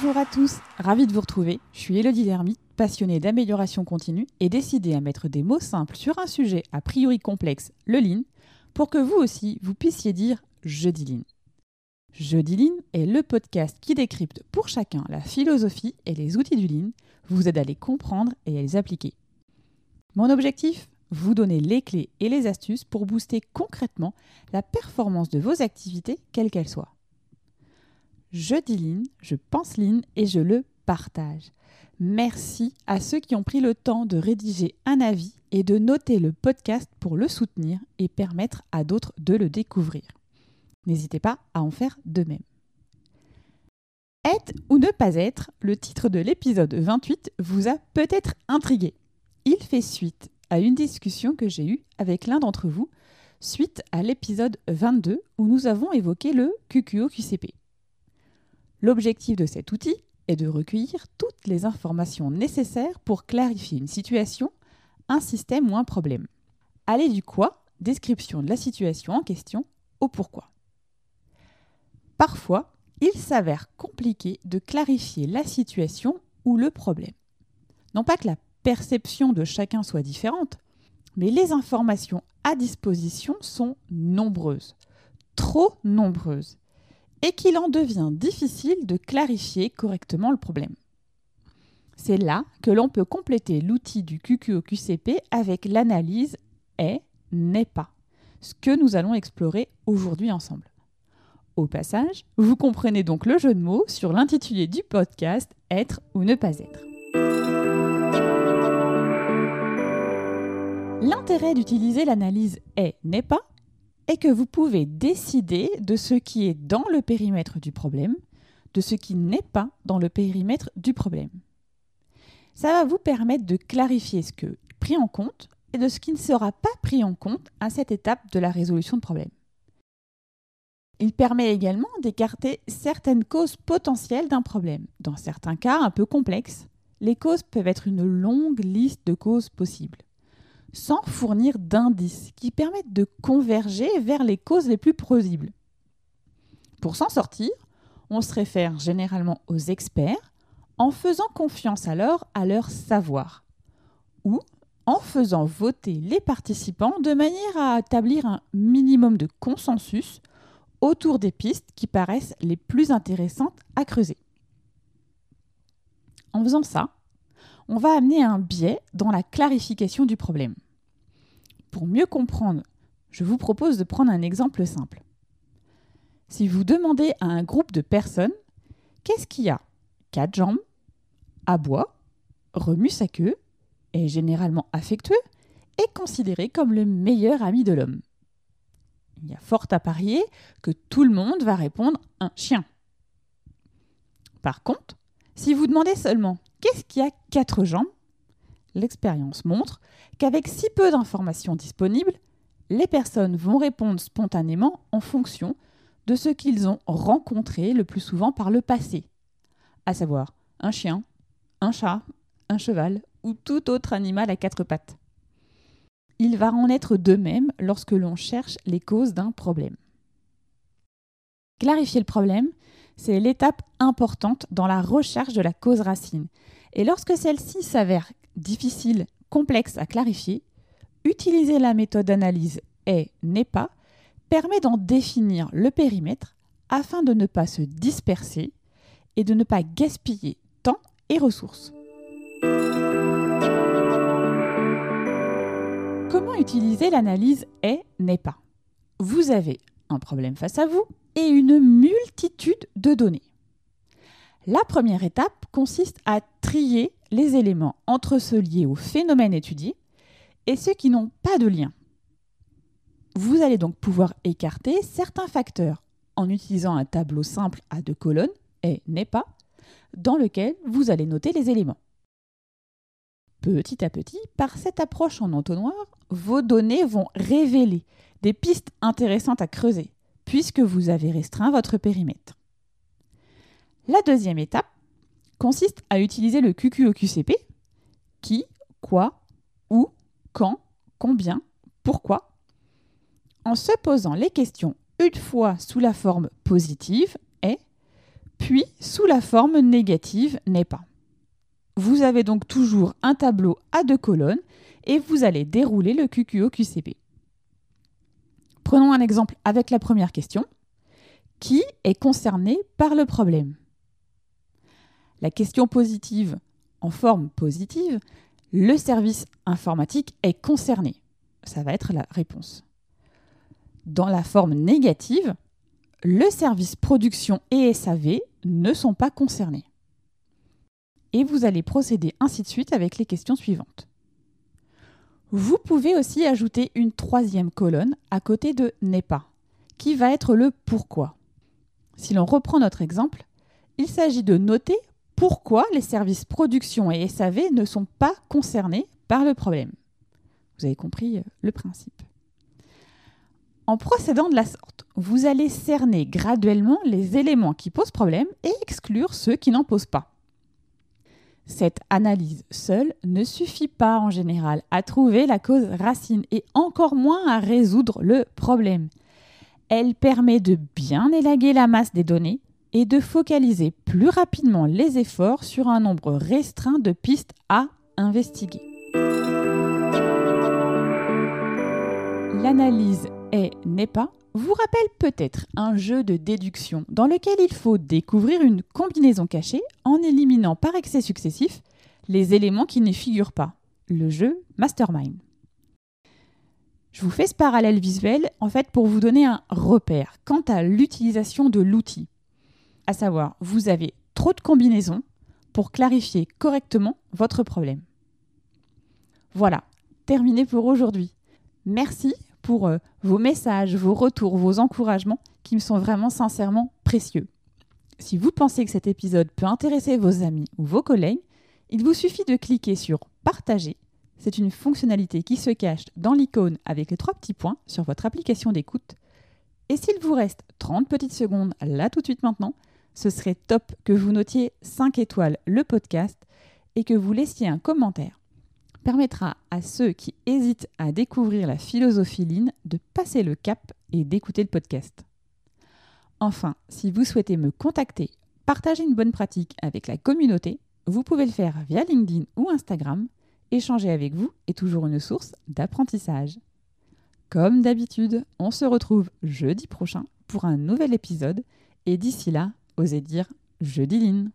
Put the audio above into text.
Bonjour à tous, ravi de vous retrouver. Je suis Elodie Lermite, passionnée d'amélioration continue et décidée à mettre des mots simples sur un sujet a priori complexe, le lean, pour que vous aussi vous puissiez dire je dis lean. Je dis lean est le podcast qui décrypte pour chacun la philosophie et les outils du lean, vous aide à les comprendre et à les appliquer. Mon objectif? Vous donner les clés et les astuces pour booster concrètement la performance de vos activités, quelles qu'elles soient. Je dis lean, je pense lean et je le partage. Merci à ceux qui ont pris le temps de rédiger un avis et de noter le podcast pour le soutenir et permettre à d'autres de le découvrir. N'hésitez pas à en faire de même. Être ou ne pas être, le titre de l'épisode 28 vous a peut-être intrigué. Il fait suite à une discussion que j'ai eue avec l'un d'entre vous suite à l'épisode 22 où nous avons évoqué le QQO-QCP. L'objectif de cet outil est de recueillir toutes les informations nécessaires pour clarifier une situation, un système ou un problème. Allez du quoi, description de la situation en question, au pourquoi. Parfois, il s'avère compliqué de clarifier la situation ou le problème. Non pas que la perception de chacun soit différente, mais les informations à disposition sont nombreuses, trop nombreuses et qu'il en devient difficile de clarifier correctement le problème. C'est là que l'on peut compléter l'outil du QQO-QCP avec l'analyse est, n'est pas, ce que nous allons explorer aujourd'hui ensemble. Au passage, vous comprenez donc le jeu de mots sur l'intitulé du podcast Être ou ne pas être. L'intérêt d'utiliser l'analyse est, n'est pas et que vous pouvez décider de ce qui est dans le périmètre du problème, de ce qui n'est pas dans le périmètre du problème. Ça va vous permettre de clarifier ce que est pris en compte et de ce qui ne sera pas pris en compte à cette étape de la résolution de problème. Il permet également d'écarter certaines causes potentielles d'un problème. Dans certains cas un peu complexes, les causes peuvent être une longue liste de causes possibles sans fournir d'indices qui permettent de converger vers les causes les plus plausibles. Pour s'en sortir, on se réfère généralement aux experts en faisant confiance alors à leur savoir ou en faisant voter les participants de manière à établir un minimum de consensus autour des pistes qui paraissent les plus intéressantes à creuser. En faisant ça, on va amener un biais dans la clarification du problème. Pour mieux comprendre, je vous propose de prendre un exemple simple. Si vous demandez à un groupe de personnes qu'est-ce qui a? Quatre jambes, aboie, remue sa queue, est généralement affectueux, est considéré comme le meilleur ami de l'homme. Il y a fort à parier que tout le monde va répondre un chien. Par contre, si vous demandez seulement qu'est-ce qui a quatre jambes, l'expérience montre qu'avec si peu d'informations disponibles, les personnes vont répondre spontanément en fonction de ce qu'ils ont rencontré le plus souvent par le passé, à savoir un chien, un chat, un cheval ou tout autre animal à quatre pattes. Il va en être de même lorsque l'on cherche les causes d'un problème. Clarifier le problème, c'est l'étape importante dans la recherche de la cause racine. Et lorsque celle-ci s'avère difficile, complexe à clarifier, utiliser la méthode d'analyse est, n'est pas, permet d'en définir le périmètre afin de ne pas se disperser et de ne pas gaspiller temps et ressources. Comment utiliser l'analyse est, n'est pas? Vous avez un problème face à vous et une multitude de données. La première étape consiste à trier les éléments entre ceux liés au phénomène étudié et ceux qui n'ont pas de lien. Vous allez donc pouvoir écarter certains facteurs en utilisant un tableau simple à deux colonnes, et n'est pas, dans lequel vous allez noter les éléments. Petit à petit, par cette approche en entonnoir, vos données vont révéler des pistes intéressantes à creuser, puisque vous avez restreint votre périmètre. La deuxième étape consiste à utiliser le QQOQCP, qui, quoi, où, quand, combien, pourquoi, en se posant les questions une fois sous la forme positive est puis sous la forme négative n'est pas. Vous avez donc toujours un tableau à deux colonnes et vous allez dérouler le QQO-QCP. Prenons un exemple avec la première question. Qui est concerné par le problème? La question positive en forme positive, le service informatique est concerné. Ça va être la réponse. Dans la forme négative, le service production et SAV ne sont pas concernés. Et vous allez procéder ainsi de suite avec les questions suivantes. Vous pouvez aussi ajouter une troisième colonne à côté de n'est pas, qui va être le pourquoi. Si l'on reprend notre exemple, il s'agit de noter pourquoi les services production et SAV ne sont pas concernés par le problème. Vous avez compris euh, le principe. En procédant de la sorte, vous allez cerner graduellement les éléments qui posent problème et exclure ceux qui n'en posent pas. Cette analyse seule ne suffit pas en général à trouver la cause racine et encore moins à résoudre le problème. Elle permet de bien élaguer la masse des données et de focaliser plus rapidement les efforts sur un nombre restreint de pistes à investiguer. L'analyse est n'est pas vous rappelle peut-être un jeu de déduction dans lequel il faut découvrir une combinaison cachée en éliminant par excès successif les éléments qui n'y figurent pas. Le jeu Mastermind. Je vous fais ce parallèle visuel en fait pour vous donner un repère quant à l'utilisation de l'outil. À savoir, vous avez trop de combinaisons pour clarifier correctement votre problème. Voilà, terminé pour aujourd'hui. Merci pour euh, vos messages, vos retours, vos encouragements qui me sont vraiment sincèrement précieux. Si vous pensez que cet épisode peut intéresser vos amis ou vos collègues, il vous suffit de cliquer sur Partager. C'est une fonctionnalité qui se cache dans l'icône avec les trois petits points sur votre application d'écoute. Et s'il vous reste 30 petites secondes là tout de suite maintenant, ce serait top que vous notiez 5 étoiles le podcast et que vous laissiez un commentaire permettra à ceux qui hésitent à découvrir la philosophie Lean de passer le cap et d'écouter le podcast. Enfin, si vous souhaitez me contacter, partager une bonne pratique avec la communauté, vous pouvez le faire via LinkedIn ou Instagram. Échanger avec vous est toujours une source d'apprentissage. Comme d'habitude, on se retrouve jeudi prochain pour un nouvel épisode et d'ici là, osez dire jeudi Lean.